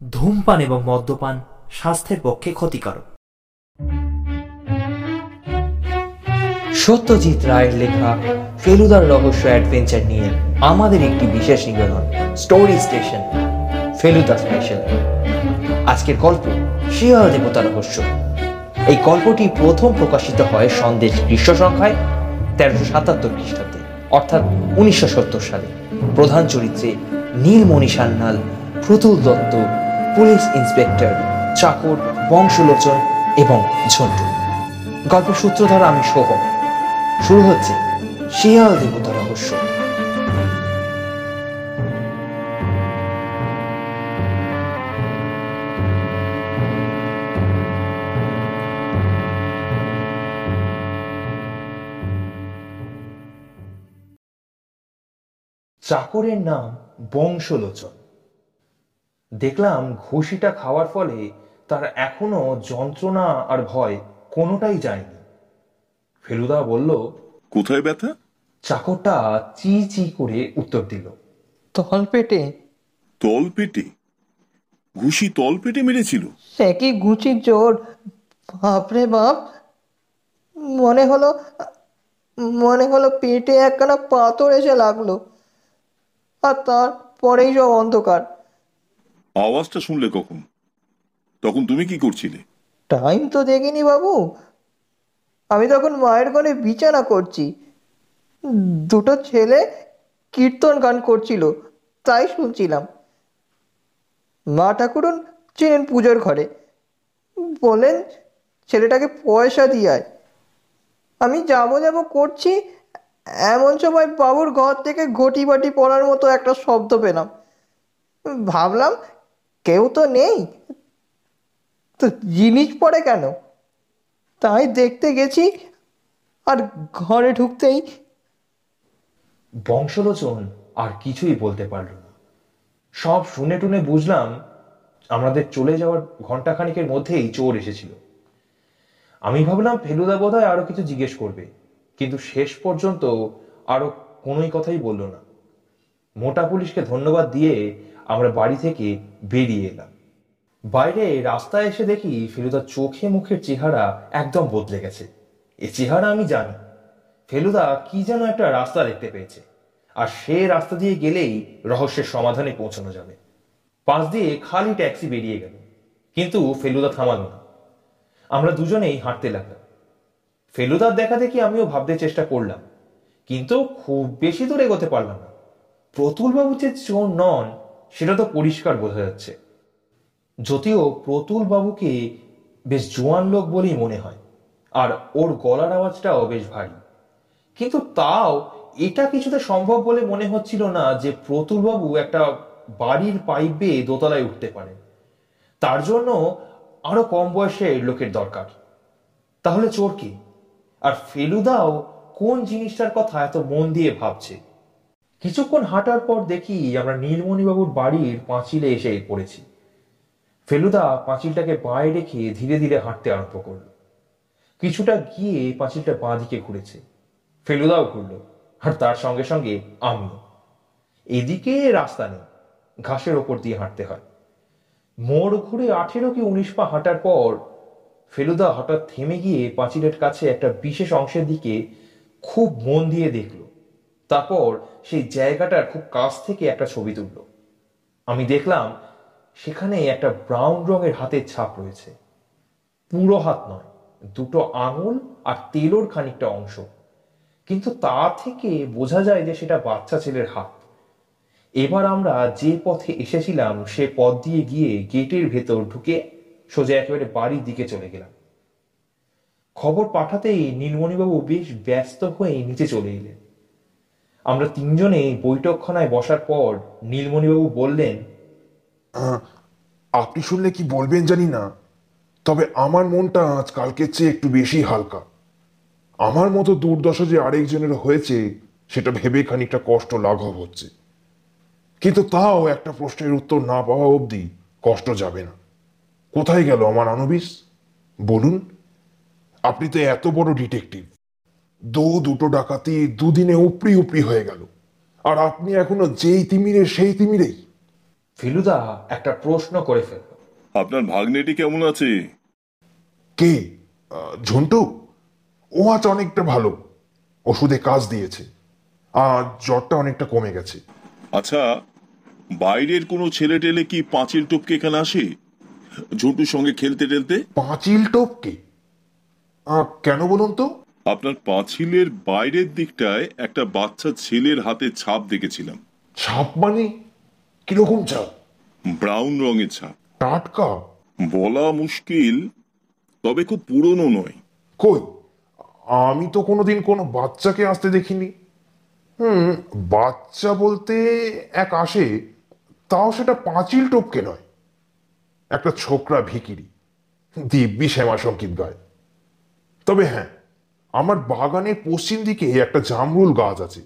ধূমপান এবং মদ্যপান স্বাস্থ্যের পক্ষে ক্ষতিকারক। সত্যজিৎ রায়ের লেখা ফেলুদার রহস্য অ্যাডভেঞ্চার নিয়ে আমাদের একটি বিশেষ নিবেদন, স্টোরি স্টেশন, ফেলুদা স্পেশাল আজকের গল্প শিয়াল দেবতা রহস্য। এই গল্পটি প্রথম প্রকাশিত হয় সন্দেশ গ্রীষ্ম সংখ্যায় তেরোশো সাতাত্তর খ্রিস্টাব্দে, অর্থাৎ উনিশশো সত্তর সালে। প্রধান চরিত্রে নীলমণি সান্যাল, প্রতুল দত্ত পুলিশ ইন্সপেক্টর, চাকর, বংশলোচন এবং ঝন্টু। গল্পের সূত্রধর আমি সোহম শুরু হচ্ছে শিয়াল দেবতা রহস্য। চাকরের নাম বংশলোচন। দেখলাম ঘুষিটা খাওয়ার ফলে তার এখনও যন্ত্রণা আর ভয় কোনোটাই যায়নি। ফেলুদা বলল কোথায় ব্যথা? চাকরটা চি চি করে উত্তর দিল। তল পেটে তল পেটে ঘুষি তল পেটে মেরেছিল? সে কি গুচির জোর বাপরে বাপ। মনে হলো মনে হলো পেটে একখানা পাথর এসে লাগল। আর তারপরেই সব অন্ধকার। আওয়াজটা শুনলে কখন? তখন তুমি কি করছিলে? টাইম তো দেখিনি বাবু। আমি তখন মায়ের ঘরে বিছানা করছি। দুটো ছেলে কীর্তন গান করছিল, তাই শুনছিলাম। মা ঠাকুরন ছিলেন পুজোর ঘরে। বলেন, ছেলেটাকে পয়সা দিয়ে আয় আমি যাব যাব করছি, এমন সময় বাবুর ঘর থেকে ঘটি বাটি পড়ার মতো একটা শব্দ পেলাম। ভাবলাম কেউ তো নেই। তো জিনিস পড়ে কেন? তাই দেখতে গেছি আর ঘরে ঢুকতেই বংশলোচন আর কিছুই বলতে পারল না। সব শুনে টুনে বুঝলাম আমাদের চলে যাওয়ার ঘন্টাখানিকের মধ্যেই চোর এসেছিল। আমি ভাবলাম ফেলুদা বোধহয় আরও কিছু জিজ্ঞেস করবে, কিন্তু শেষ পর্যন্ত আরও কোনোই কথাই বলল না। মোটা পুলিশকে ধন্যবাদ দিয়ে আমরা বাড়ি থেকে বেরিয়ে এলাম। বাইরে রাস্তায় এসে দেখি ফেলুদার চোখে মুখের চেহারা একদম বদলে গেছে। এ চেহারা আমি জানি। ফেলুদা কি যেন একটা রাস্তা দেখতে পেয়েছে। আর সে রাস্তা দিয়ে গেলেই রহস্যের সমাধানে পৌঁছানো যাবে। পাশ দিয়ে খালি ট্যাক্সি বেরিয়ে গেল। কিন্তু ফেলুদা থামালো না। আমরা দুজনেই হাঁটতে লাগলাম। ফেলুদার দেখা দেখি আমিও ভাবতে চেষ্টা করলাম। কিন্তু খুব বেশি দূর এগোতে পারলাম না। প্রতুলবাবু যে চোর নন সেটা তো পরিষ্কার বোঝা যাচ্ছে। যদিও প্রতুল বাবুকে বেশ জোয়ান লোক বলেই মনে হয়, আর ওর গলার আওয়াজটাও বেশ ভারী। কিন্তু তাও এটা কিছুতে সম্ভব বলে মনে হচ্ছিল না যে প্রতুল বাবু একটা বাড়ির পাইপ বেয়ে দোতলায় উঠতে পারে তার জন্য আরও কম বয়সের লোকের দরকার। তাহলে চোর কি? আর ফেলুদাও কোন জিনিসটার কথা এত মন দিয়ে ভাবছে? কিছুক্ষণ হাঁটার পর দেখি আমরা নীলমণিবাবুর বাড়ির পাঁচিলে এসে পড়েছি। ফেলুদা পাঁচিলটাকে বাঁয়ে রেখে ধীরে ধীরে হাঁটতে আরম্ভ করল। কিছুটা গিয়ে পাঁচিলটা বাঁ দিকে ঘুরেছে। ফেলুদাও ঘুরলো, আর তার সঙ্গে সঙ্গে আমিও। এদিকে রাস্তা নেই, ঘাসের ওপর দিয়ে হাঁটতে হয়। মোড় ঘুরে আঠেরো কি উনিশ পা হাঁটার পর ফেলুদা হঠাৎ থেমে গিয়ে পাঁচিলের কাছে একটা বিশেষ অংশের দিকে খুব মন দিয়ে দেখল। তারপর সেই জায়গাটার খুব কাছ থেকে একটা ছবি তুললো। আমি দেখলাম সেখানে একটা ব্রাউন রঙের হাতের ছাপ রয়েছে। পুরো হাত নয়, দুটো আঙুল আর তেলোর খানিকটা অংশ। কিন্তু তা থেকে বোঝা যায় যে সেটা বাচ্চা ছেলের হাত। এবার আমরা যে পথে এসেছিলাম, সে পথ দিয়ে গিয়ে গেটের ভেতর ঢুকে সোজা একেবারে বাড়ির দিকে চলে গেলাম। খবর পাঠাতেই নীলমণিবাবু বেশ ব্যস্ত হয়ে নিচে চলে এলেন। আমরা তিনজনে বৈঠকখানায় বসার পর নীলমণিবাবু বললেন আপনি শুনলে কি বলবেন জানি না, তবে আমার মনটা আজ কালকের চেয়ে একটু বেশি হালকা। আমার মতো দুর্দশা যে আরেকজনের হয়েছে, সেটা ভেবে খানিকটা কষ্ট লাঘব হচ্ছে। কিন্তু তাও একটা প্রশ্নের উত্তর না পাওয়া অবধি কষ্ট যাবে না। কোথায় গেল আমার আনবিস? বলুন, আপনি তো এত বড় ডিটেকটিভ। দো দুটো ডাকাতি দুদিনে উপরি উপরি হয়ে গেল। আর আপনি এখনও যেই তিমিরে সেই তিমিরেই। ফেলুদা একটা প্রশ্ন করে ফেলল আপনার ভাগ্নেটি কেমন আছে? কে? আহ, ঝন্টু? ও আজ অনেকটা ভালো। ওষুধে কাজ দিয়েছে। আর জ্বরটা অনেকটা কমে গেছে। আচ্ছা বাইরের কোনো ছেলে টেলে কি পাঁচিল টপকে এখানে আসে? ঝন্টুর সঙ্গে খেলতে টেলতে? পাঁচিল টোপকে? আহ, কেন বলুন তো? আপনার পাঁচিলের বাইরের দিকটায় একটা বাচ্চা ছেলের হাতে ছাপ দেখেছিলাম। ছাপ মানে? কীরকম ছাপ? ব্রাউন রঙের ছাপ। টাটকা? বলা মুশকিল তবে খুব পুরনো নয়। কই? আমি তো কোনোদিন কোনো বাচ্চাকে আসতে দেখিনি। হুম বাচ্চা বলতে এক আসে তাও সেটা পাঁচিল টোপকে নয়। একটা ছোকরা ভিকিরি দিব্যি শ্যামা সংগীত গায়। তবে হ্যাঁ আমার বাগানের পশ্চিম দিকে একটা জামরুল গাছ আছে।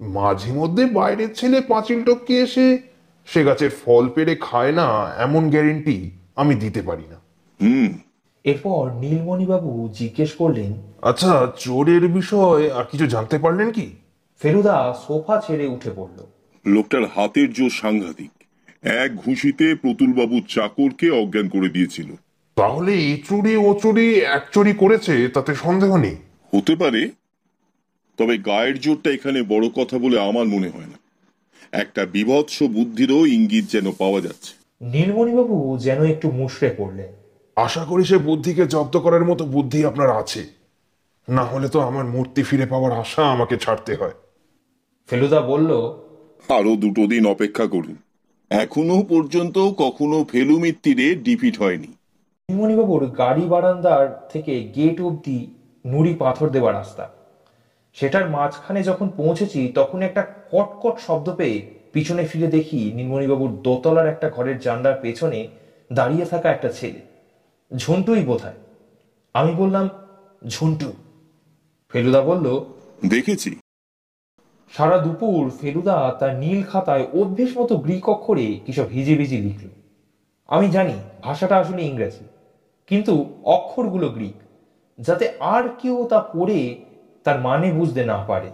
মাঝে মধ্যে বাইরের ছেলে পাঁচিল টপকে এসে সে গাছের ফল পেড়ে খায় না এমন গ্যারেন্টি আমি দিতে পারি না। হুম। এরপর নীলমণিবাবু জিজ্ঞেস করলেন আচ্ছা চোরের বিষয় আর কিছু জানতে পারলেন কি? ফেলুদা সোফা ছেড়ে উঠে পড়ল। লোকটার হাতের জোর সাংঘাতিক। এক ঘুষিতে প্রতুলবাবুর চাকরকে অজ্ঞান করে দিয়েছিল। তাহলে এই চুরি ও চুরি এক চুরি করেছে তাতে সন্দেহ নেই। হতে পারে তবে গায়ের জোরটা এখানে বড় কথা বলে আমার মনে হয় না। একটা বিভৎস বুদ্ধিরও ইঙ্গিত যেন পাওয়া যাচ্ছে। নীলমণিবাবু যেন একটু মুষড়ে পড়লেন। আশা করি সে বুদ্ধিকে জব্দ করার মতো বুদ্ধি আপনার আছে। না হলে তো আমার মূর্তি ফিরে পাওয়ার আশা আমাকে ছাড়তে হয়। ফেলুদা বলল আরও দুটো দিন অপেক্ষা করুন। এখনও পর্যন্ত কখনো ফেলুমির তীরে ডিপিট হয়নি। নীলমণিবাবুর গাড়ি বারান্দার থেকে গেট অবধি নুড়ি পাথর দেওয়া রাস্তা। সেটার মাঝখানে যখন পৌঁছেছি তখন একটা কটকট শব্দ পেয়ে পিছনে ফিরে দেখি নীলমণিবাবুর দোতলার একটা ঘরের জানলার পেছনে দাঁড়িয়ে থাকা একটা ছেলে। ঝন্টুই বোধহয়। আমি বললাম ঝন্টু। ফেলুদা বলল দেখেছি। সারা দুপুর ফেলুদা তার নীল খাতায় অভ্যেস মতো গ্রিক অক্ষরে কিসব ভিজে লিখল। আমি জানি ভাষাটা আসলে ইংরেজি। কিন্তু অক্ষরগুলো গ্রিক যাতে আর কেউ তা পড়ে তার মানে বুঝতে না পারে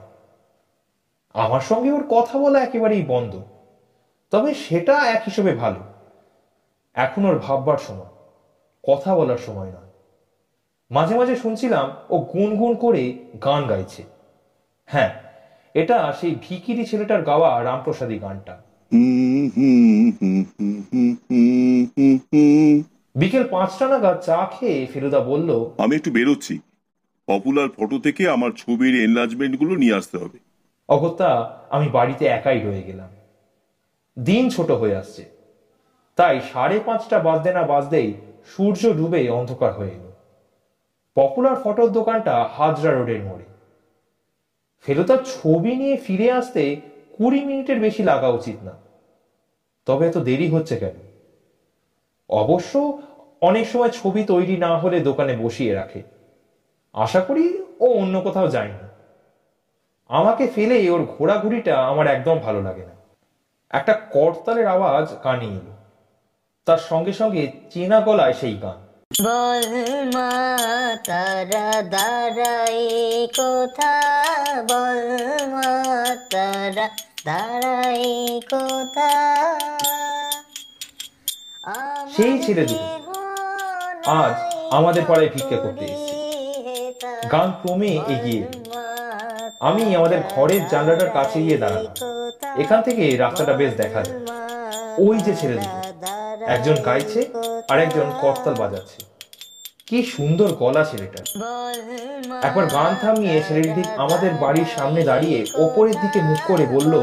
আমার সঙ্গে ওর কথা বলা একেবারেই বন্ধ তবে সেটা এক হিসেবে ভালো এখন ওর ভাববার সময় কথা বলার সময় নয় মাঝে মাঝে শুনছিলাম ও গুনগুন করে গান গাইছে হ্যাঁ এটা সেই ভিকিরি ছেলেটার গাওয়া রামপ্রসাদী গানটা বিকেল পাঁচটা নাগাদ চা খেয়ে ফেলুদা বলল আমি একটু বেরোচ্ছি। পপুলার ফটো থেকে আমার ছবির এনলার্জমেন্টগুলো নিয়ে আসতে হবে। অগত্যা আমি বাড়িতে একাই রয়ে গেলাম। দিন ছোট হয়ে আসছে। তাই সাড়ে পাঁচটা বাজতে না বাজতেই সূর্য ডুবে অন্ধকার হয়ে এলো। পপুলার ফটোর দোকানটা হাজরা রোডের মোড়ে। ফেলুদার ছবি নিয়ে ফিরে আসতে কুড়ি মিনিটের বেশি লাগা উচিত না। তবে এত দেরি হচ্ছে কেন? অবশ্য অনেক সময় ছবি তৈরি না হলে দোকানে বসিয়ে রাখে। আশা করি ও অন্য কোথাও যায়নি। আমাকে ফেলে ওর ঘোরাঘুরিটা আমার একদম ভালো লাগে না। একটা করতালের আওয়াজ কানে এলো। তার সঙ্গে সঙ্গে চেনা গলায় সেই গান। বল মা তারা দাঁড়াই কোথা বল মা তারা দাঁড়াই কোথা সেই ছেলে দুটো আজ আমাদের পাড়ায় ভিক্ষা করতে এসেছে। গান ক্রমে এগিয়ে আমি আমাদের ঘরের জানলাটার কাছে গিয়ে দাঁড়ালাম। এখান থেকে রাস্তাটা বেশ দেখা যায়। ওই যে ছেলে দুটো। একজন গাইছে আর একজন করতাল বাজাচ্ছে। কি সুন্দর গলা ছেলেটা। একবার গান থামিয়ে ছেলেটি আমাদের বাড়ির সামনে দাঁড়িয়ে ওপরের দিকে মুখ করে বলল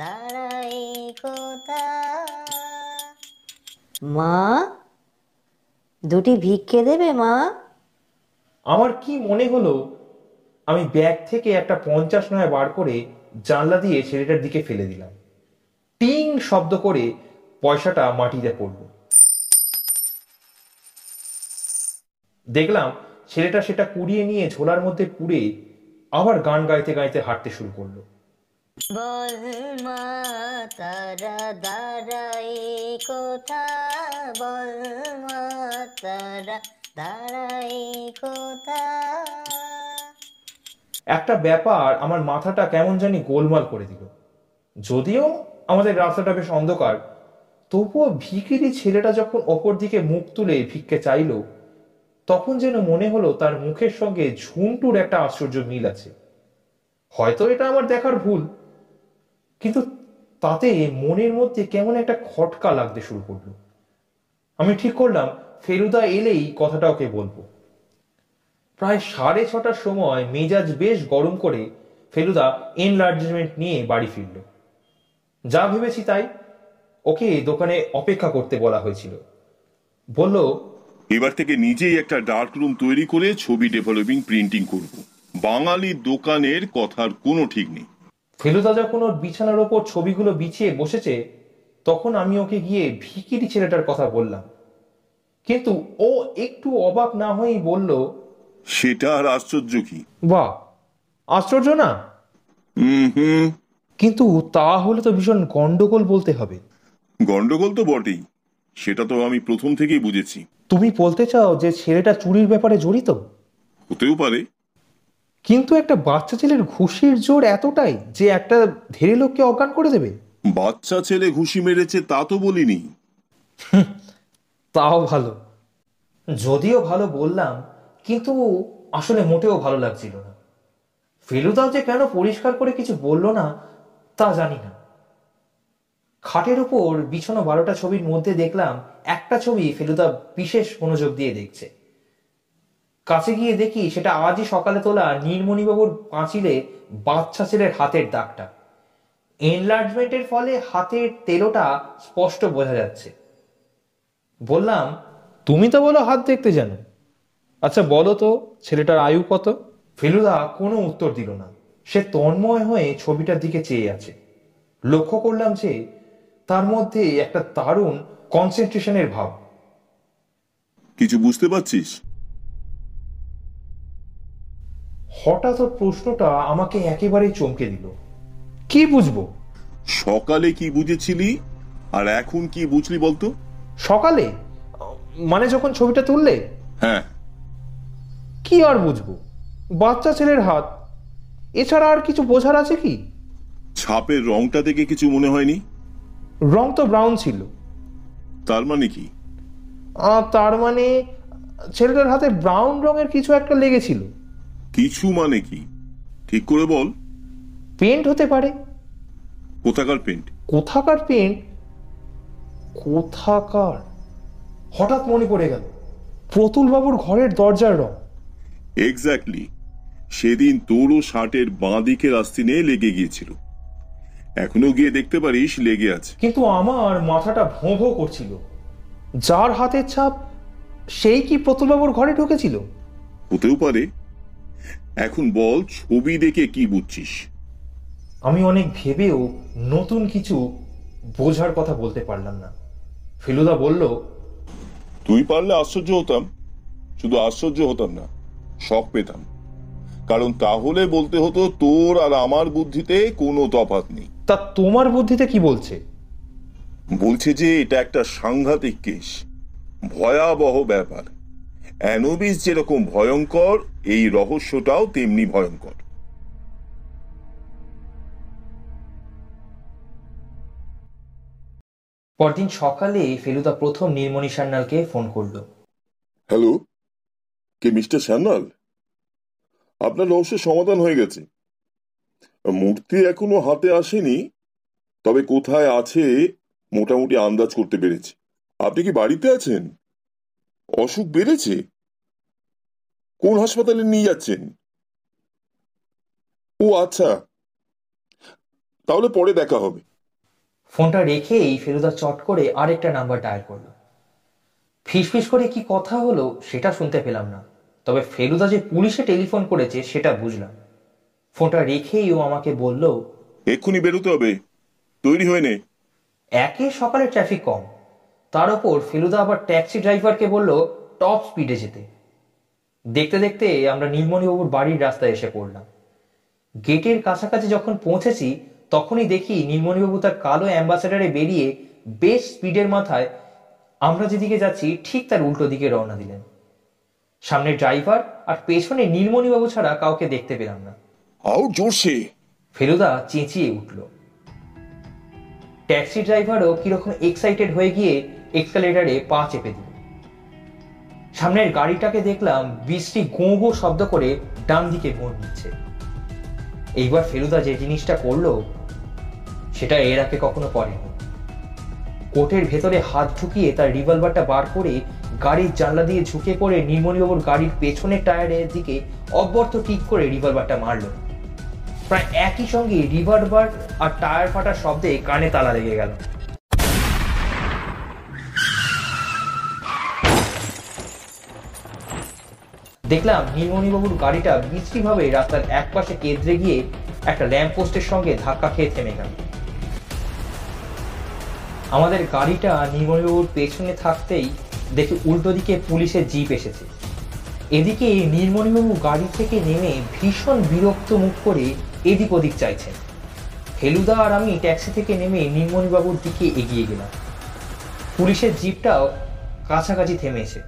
তারা দাঁড়াই মা, দুটি ভিক্ষে দেবে মা? আমার কি মনে হলো, আমি ব্যাগ থেকে একটা পঞ্চাশ নয় বার করে জানলা দিয়ে ছেলেটার দিকে ফেলে দিলাম। টিং শব্দ করে পয়সাটা মাটিতে পড়ল। দেখলাম ছেলেটা সেটা কুড়িয়ে নিয়ে ঝোলার মধ্যে পুড়ে আবার গান গাইতে গাইতে হাঁটতে শুরু করল। বল তারা দাঁড়াই কোথা? বল মা, তারা দাঁড়াই কোথা? একটা ব্যাপার, আমার মাথাটা কেমন জানি গোলমাল করে দিল। যদিও আমাদের রাস্তাটা বেশ অন্ধকার, তবুও ভিকিরি ছেলেটা যখন অপর দিকে মুখ তুলে ভিক্ষে চাইলো, তখন যেন মনে হলো তার মুখের সঙ্গে ঝুমটুর একটা আশ্চর্য মিল আছে। হয়তো এটা আমার দেখার ভুল। কিন্তু তাতে মনের মধ্যে কেমন একটা খটকা লাগতে শুরু করল। আমি ঠিক করলাম, ফেলুদা এলেই কথাটা ওকে বলব। প্রায় সাড়ে ছটার সময় মেজাজ বেশ গরম করে ফেলুদা এনলার্জমেন্ট নিয়ে বাড়ি ফিরল। যা ভেবেছি তাই ওকে দোকানে অপেক্ষা করতে বলা হয়েছিল। বলল, এবার থেকে নিজেই একটা ডার্ক রুম তৈরি করে ছবি ডেভেলপিং প্রিন্টিং করব। বাঙালি দোকানের কথার কোনো ঠিক নেই। ফেলুদা যখন ওর বিছানার ওপর ছবিগুলো বিছিয়ে বসেছে তখন আমি ওকে গিয়ে ভিকিরি ছেলেটার কথা বললাম। কিন্তু ও একটু অবাক না হয়েই বলল সেটা আর আশ্চর্য কি? বাহ আশ্চর্য না? কিন্তু তাহলে তো ভীষণ গন্ডগোল বলতে হবে। গন্ডগোল তো বটেই সেটা তো আমি প্রথম থেকেই বুঝেছি। তুমি বলতে চাও যে ছেলেটা চুরির ব্যাপারে জড়িত? হতেও পারে। কিন্তু একটা বাচ্চা ছেলের ঘুষির জোর এতটাই যে একটা ধেরে লোককে অজ্ঞান করে দেবে? বাচ্চা ছেলে ঘুষি মেরেছে তা তো বলিনি। তাও ভালো। যদিও ভালো বললাম কিন্তু আসলে মোটেও ভালো লাগছিল না। ফেলুদাও যে কেন পরিষ্কার করে কিছু বলল না তা জানি না। খাটের উপর বিছানো বারোটা ছবির মধ্যে দেখলাম একটা ছবি ফেলুদা বিশেষ মনোযোগ দিয়ে দেখছে। কাছে গিয়ে দেখি সেটা আজই সকালে তোলা নীলমণিবাবুর পাঁচিলে বাচ্চা ছেলের হাতের দাগটা। এনলার্জমেন্টের ফলে হাতের তেলোটা স্পষ্ট বোঝা যাচ্ছে। বললাম তুমি তো বলো হাত দেখতে জানো। আচ্ছা বলো তো ছেলেটার আয়ু কত? ফেলুদা কোনো উত্তর দিল না। সে তন্ময় হয়ে ছবিটার দিকে চেয়ে আছে। লক্ষ্য করলাম যে তার মধ্যে একটা দারুণ কনসেন্ট্রেশনের ভাব। কিছু বুঝতে পারছিস? হঠাৎ ওর প্রশ্নটা আমাকে একেবারেই চমকে দিল। কি বুঝব? সকালে কি বুঝেছিলি? আর এখন কি বুঝলি বলতো? সকালে? মানে যখন ছবিটা তুললে? হ্যাঁ। কি আর বুঝব? বাচ্চা ছেলের হাত। এছাড়া আর কিছু বোঝার আছে কি? ছাপের রংটা দেখে কিছু মনে হয়নি? রং তো ব্রাউন ছিল। তার মানে কি? তার মানে ছেলেটার হাতে ব্রাউন রঙের কিছু একটা লেগেছিল। কিছু মানে কি? ঠিক করে বল। পেন্ট হতে পারে। কোথাকার পেন্ট? কোথাকার পেন্ট? কোথাকার? হঠাৎ মনে পড়ে গেল প্রতুল বাবুর ঘরের দরজার রং। এক্স্যাক্টলি সেদিন তোরও শার্টের বাঁ দিকের আস্তিনে লেগে গিয়েছিল। এখনও গিয়ে দেখতে পারিস লেগে আছে। কিন্তু আমার মাথাটা ভোঁ ভোঁ করছিল। যার হাতের ছাপ সেই কি প্রতুলবাবুর ঘরে ঢুকেছিল? হতেও পারে। এখন বল ছবি দেখে কি বুঝছিস? আমি অনেক ভেবেও নতুন কিছু বোঝার কথা বলতে পারলাম না। ফেলুদা বলল তুই পারলে আশ্চর্য হতাম। শুধু আশ্চর্য হতাম না শখ পেতাম। কারণ তাহলে বলতে হতো তোর আর আমার বুদ্ধিতে কোনো তফাৎ নেই। তা তোমার বুদ্ধিতে কি বলছে? বলছে যে এটা একটা সাংঘাতিক কেস। ভয়াবহ ব্যাপার। অ্যানোবিস যেরকম ভয়ঙ্কর এই রহস্যটাও তেমনি ভয়ঙ্কর। পরদিন সকালে ফেলুদা প্রথম নীলমণি সান্যালকে ফোন করল। হ্যালো? কে মিস্টার সান্যাল? আপনার রহস্যের সমাধান হয়ে গেছে। মূর্তি এখনও হাতে আসেনি তবে কোথায় আছে মোটামুটি আন্দাজ করতে পেরেছি। আপনি কি বাড়িতে আছেন? অসুখ বেড়েছে? কোন হাসপাতালে নিয়ে যাচ্ছেন? ও আচ্ছা তাহলে পরে দেখা হবে। ফোনটা রেখেই ফেলুদা চট করে আরেকটা নাম্বার ডায়াল করল। ফিসফিস করে কি কথা হলো সেটা শুনতে পেলাম না। তবে ফেলুদা যে পুলিশে টেলিফোন করেছে সেটা বুঝলাম। ফোনটা রেখেই ও আমাকে বলল এক্ষুনি বেরোতে হবে তৈরি হয়ে নে। একে সকালে ট্রাফিক কম। তার ওপর ফেলুদা আবার ট্যাক্সি ড্রাইভারকে বলল টপ স্পিডে যেতে। দেখতে দেখতে আমরা নীলমণিবাবুর বাড়ির রাস্তায় এসে পড়লাম। গেটের কাছাকাছি যখন পৌঁছেছি তখনই দেখি নীলমণিবাবু তার কালো অ্যাম্বাসেডারে বেরিয়ে বেশ স্পিডের মাথায় আমরা যেদিকে যাচ্ছি ঠিক তার উল্টো দিকে রওনা দিলেন। সামনে ড্রাইভার আর পেছনে নীলমণিবাবু ছাড়া কাউকে দেখতে পেলাম না। জোরসে। ফেলুদা চেঁচিয়ে উঠল। ট্যাক্সি ড্রাইভারও কীরকম এক্সাইটেড হয়ে গিয়ে এক্সকালেটারে পা চেপে দিল। সামনের গাড়িটাকে দেখলাম বৃষ্টি গোঁ গোঁ শব্দ করে ডান দিকে মোড় নিচ্ছে। এইবার ফেলুদা যে জিনিসটা করল, সেটা এর আগে কখনো করেনি। কোটের ভেতরে হাত ঢুকিয়ে তার রিভলভারটা বার করে গাড়ির জানলা দিয়ে ঝুঁকে পড়ে নীলমণিবাবুর গাড়ির পেছনের টায়ারের দিকে অব্যর্থ ঠিক করে রিভলভারটা মারলো। প্রায় একই সঙ্গে রিভলভার আর টায়ার ফাটার শব্দে কানে তালা লেগে গেল। দেখলাম নীলমণিবাবুর গাড়িটা বিশ্রীভাবে রাস্তার এক পাশে কেদ্রে গিয়ে একটা ল্যাম্প পোস্টের সঙ্গে ধাক্কা খেয়ে থেমে গেল। আমাদের গাড়িটা নীলমণিবাবুর পেছনে থাকতেই দেখি উল্টো দিকে পুলিশের জিপ এসেছে। এদিকে নীলমণিবাবু গাড়ি থেকে নেমে ভীষণ বিরক্ত মুখ করে এদিক ওদিক চাইছেন। ফেলুদা আর আমি ট্যাক্সি থেকে নেমে নীলমণিবাবুর দিকে এগিয়ে গেলাম। পুলিশের জিপটাও কাছাকাছি থেমেছে।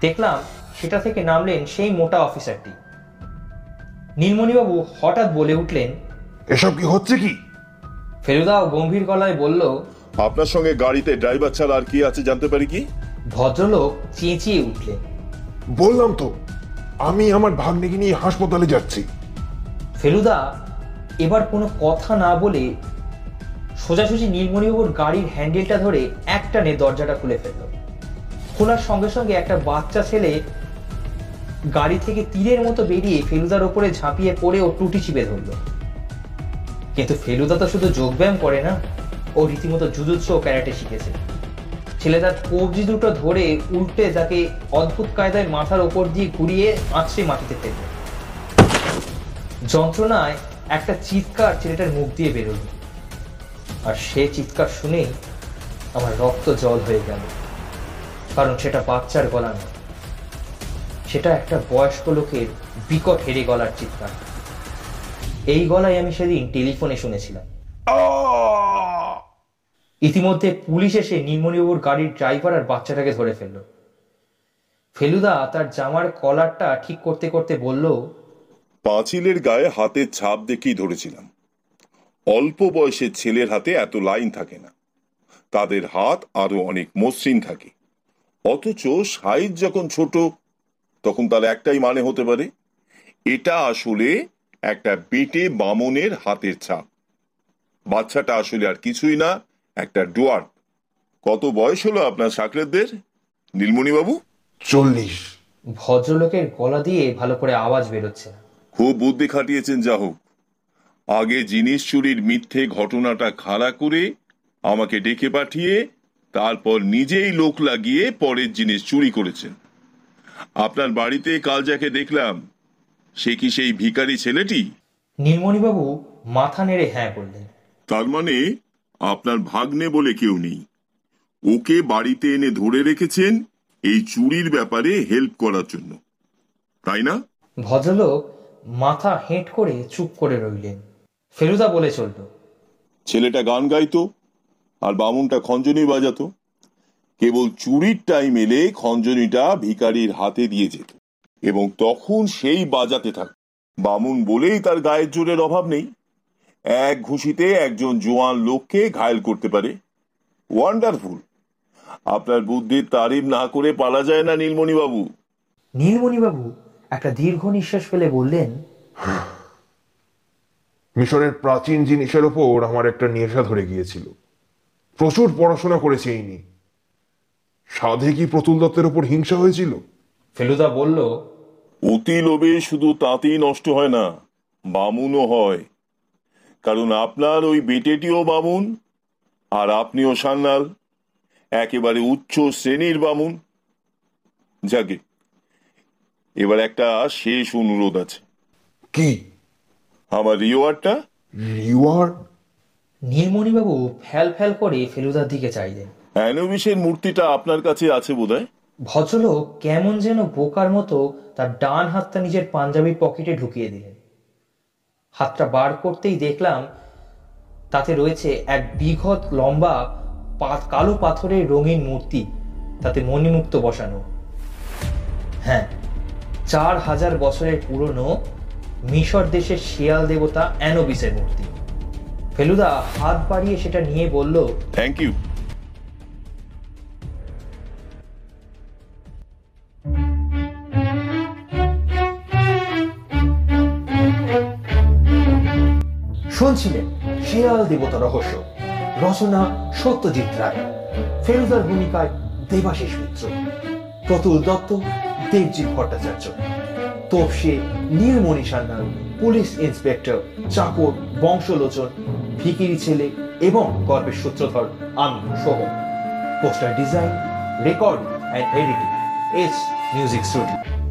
দেখলাম সেটা থেকে নামলেন সেই মোটা অফিসারটি। নীলমণিবাবু হঠাৎ বলে উঠলেন এসব কি হচ্ছে কি? ফেলুদাও গম্ভীর গলায় বলল আপনার সঙ্গে গাড়িতে ড্রাইভার ছাড়া আর কি আছে জানতে পারি কি? ভদ্রলোক চেঁচিয়ে উঠলেন। বললাম তো আমি আমার ভাগ্নেকে নিয়ে হাসপাতালে যাচ্ছি। ফেলুদা এবার কোনো কথা না বলে সোজাসুজি নীলমণিবাবুর গাড়ির হ্যান্ডেলটা ধরে একটানে দরজাটা খুলে ফেলল। খোলার সঙ্গে সঙ্গে একটা বাচ্চা ছেলে গাড়ি থেকে তীরের মতো বেরিয়ে ফেলুদার ওপরে ঝাঁপিয়ে পড়ে ও টুটি চিপে ধরল। কিন্তু ফেলুদা তো শুধু যোগব্যায়াম করে না, ও রীতিমতো জুজুৎসু ও ক্যারাটে শিখেছে। ছেলে তার কবজি দুটো ধরে উল্টে তাকে অদ্ভুত কায়দায় মাথার ওপর দিয়ে ঘুরিয়ে আছড়ে মাটিতে ফেলল। যন্ত্রণায় একটা চিৎকার ছেলেটার মুখ দিয়ে বেরোল। আর সে চিৎকার শুনেই আমার রক্ত জল হয়ে গেল। কারণ সেটা বাচ্চার গলা নয়। সেটা একটা বয়স্ক লোকের বিকট হেরে গলার চিৎকার। এই গলায় আমি সেদিন টেলিফোনে শুনেছিলাম। ইতিমধ্যে পুলিশ এসে নীলমণিবাবুর গাড়ির ড্রাইভার আর বাচ্চাটাকে ধরে ফেলল। ফেলুদা তার জামার কলারটা ঠিক করতে করতে বলল পাঁচিলের গায়ে হাতের ছাপ দেখেই ধরেছিলাম। অল্প বয়সের ছেলের হাতে এত লাইন থাকে না। তাদের হাত আরও অনেক মসৃণ থাকে। অথচ সাইজ যখন ছোট তখন তার একটাই মানে হতে পারে এটা আসলে একটা বেটে বামনের হাতের ছাপ। বাচ্চাটা আসলে আর কিছুই না একটা ডোয়ার কত বয়স হলো আপনার সাকরেতদের? নীলমণি বাবু? চল্লিশ। ভদ্রলোকের গলা দিয়ে ভালো করে আওয়াজ বেরোচ্ছে। না খুব বুদ্ধি খাটিয়েছেন যা হোক। আগে জিনিস চুরির মিথ্যে ঘটনাটা খাড়া করে আমাকে ডেকে পাঠিয়ে তারপর নিজেই লোক লাগিয়ে পরের জিনিস চুরি করেছেন। আপনার বাড়িতে কাল যাকে দেখলাম সে কি সেই ভিখারি ছেলেটি? নীলমণিবাবু মাথা নেড়ে হ্যাঁ বললেন। তার মানে আপনার ভাগ্নে বলে কেউ নেই। ওকে বাড়িতে এনে ধরে রেখেছেন এই চুরির ব্যাপারে হেল্প করার জন্য। তাই না? ভদ্রলোক মাথা হেঁট করে চুপ করে রইলেন। ফেলুদা বলে চলল। ছেলেটা গান গাইতো আর বামুনটা খঞ্জনি বাজাতো। কেবল চুরির টাইম এলে খঞ্জনিটা ভিখারির হাতে দিয়ে যেত। এবং তখন সেই বাজাতে থাক বামুন বলেই তার গায়ের জোরের অভাব নেই। এক ঘুষিতে একজন জোয়ান লোককে ঘায়েল করতে পারে। ওয়ান্ডারফুল আপনার বুদ্ধির তারিফ না করে পালা যায় না নীলমণি বাবু নীলমণিবাবু একটা দীর্ঘ নিঃশ্বাস ফেলে বললেন মিশরের প্রাচীন জিনিসের ওপর আমার একটা নেশা ধরে গিয়েছিল। প্রচুর পড়াশোনা করেছি এই নিয়ে। সাধে কি প্রতুল দত্তের ওপর হিংসা হয়েছিল? ফেলুদা বলল অতি লোভে শুধু তাঁতেই নষ্ট হয় না বামুনও হয়। কারণ আপনার ওই বেটেটিও বামুন আর আপনিও সান্নাল একেবারে উচ্চ শ্রেণির বামুন। যাকে এবার একটা শেষ অনুরোধ আছে। কি? আমার রিওয়ার্ডটা? রিওয়ার্ড? নীলমণিবাবু ফ্যাল ফ্যাল করে ফেলুদার দিকে চাইলেন। অ্যানোবিসের মূর্তিটা আপনার কাছে আছে বোধহয়? ভদ্রলোক কেমন যেন বোকার মতো তার ডান হাতটা নিজের পাঞ্জাবির পকেটে ঢুকিয়ে দিলেন। হাতটা বার করতেই দেখলাম তাতে রয়েছে এক বিঘত লম্বা কালো পাথরের রঙিন মূর্তি তাতে মণিমুক্ত বসানো। হ্যাঁ চার হাজার বছরের পুরনো মিশর দেশের শিয়াল দেবতা অ্যানোবিসের মূর্তি। ফেলুদা হাত বাড়িয়ে সেটা নিয়ে বলল থ্যাংক ইউ শুনছিলেন শেয়াল দেবতা রহস্য। রচনা সত্যজিৎ রায়। ফেরুদার ভূমিকায় দেবাশিস মিত্র। প্রতুল দত্ত, দেবজিৎ ভট্টাচার্য। তোপসে নীলমণি সান্যাল পুলিশ ইন্সপেক্টর চাকর বংশলোচন, ভিকিরি ছেলে এবং গর্বের সূত্রধর আমি Soham poster design, record and editing, S music studio.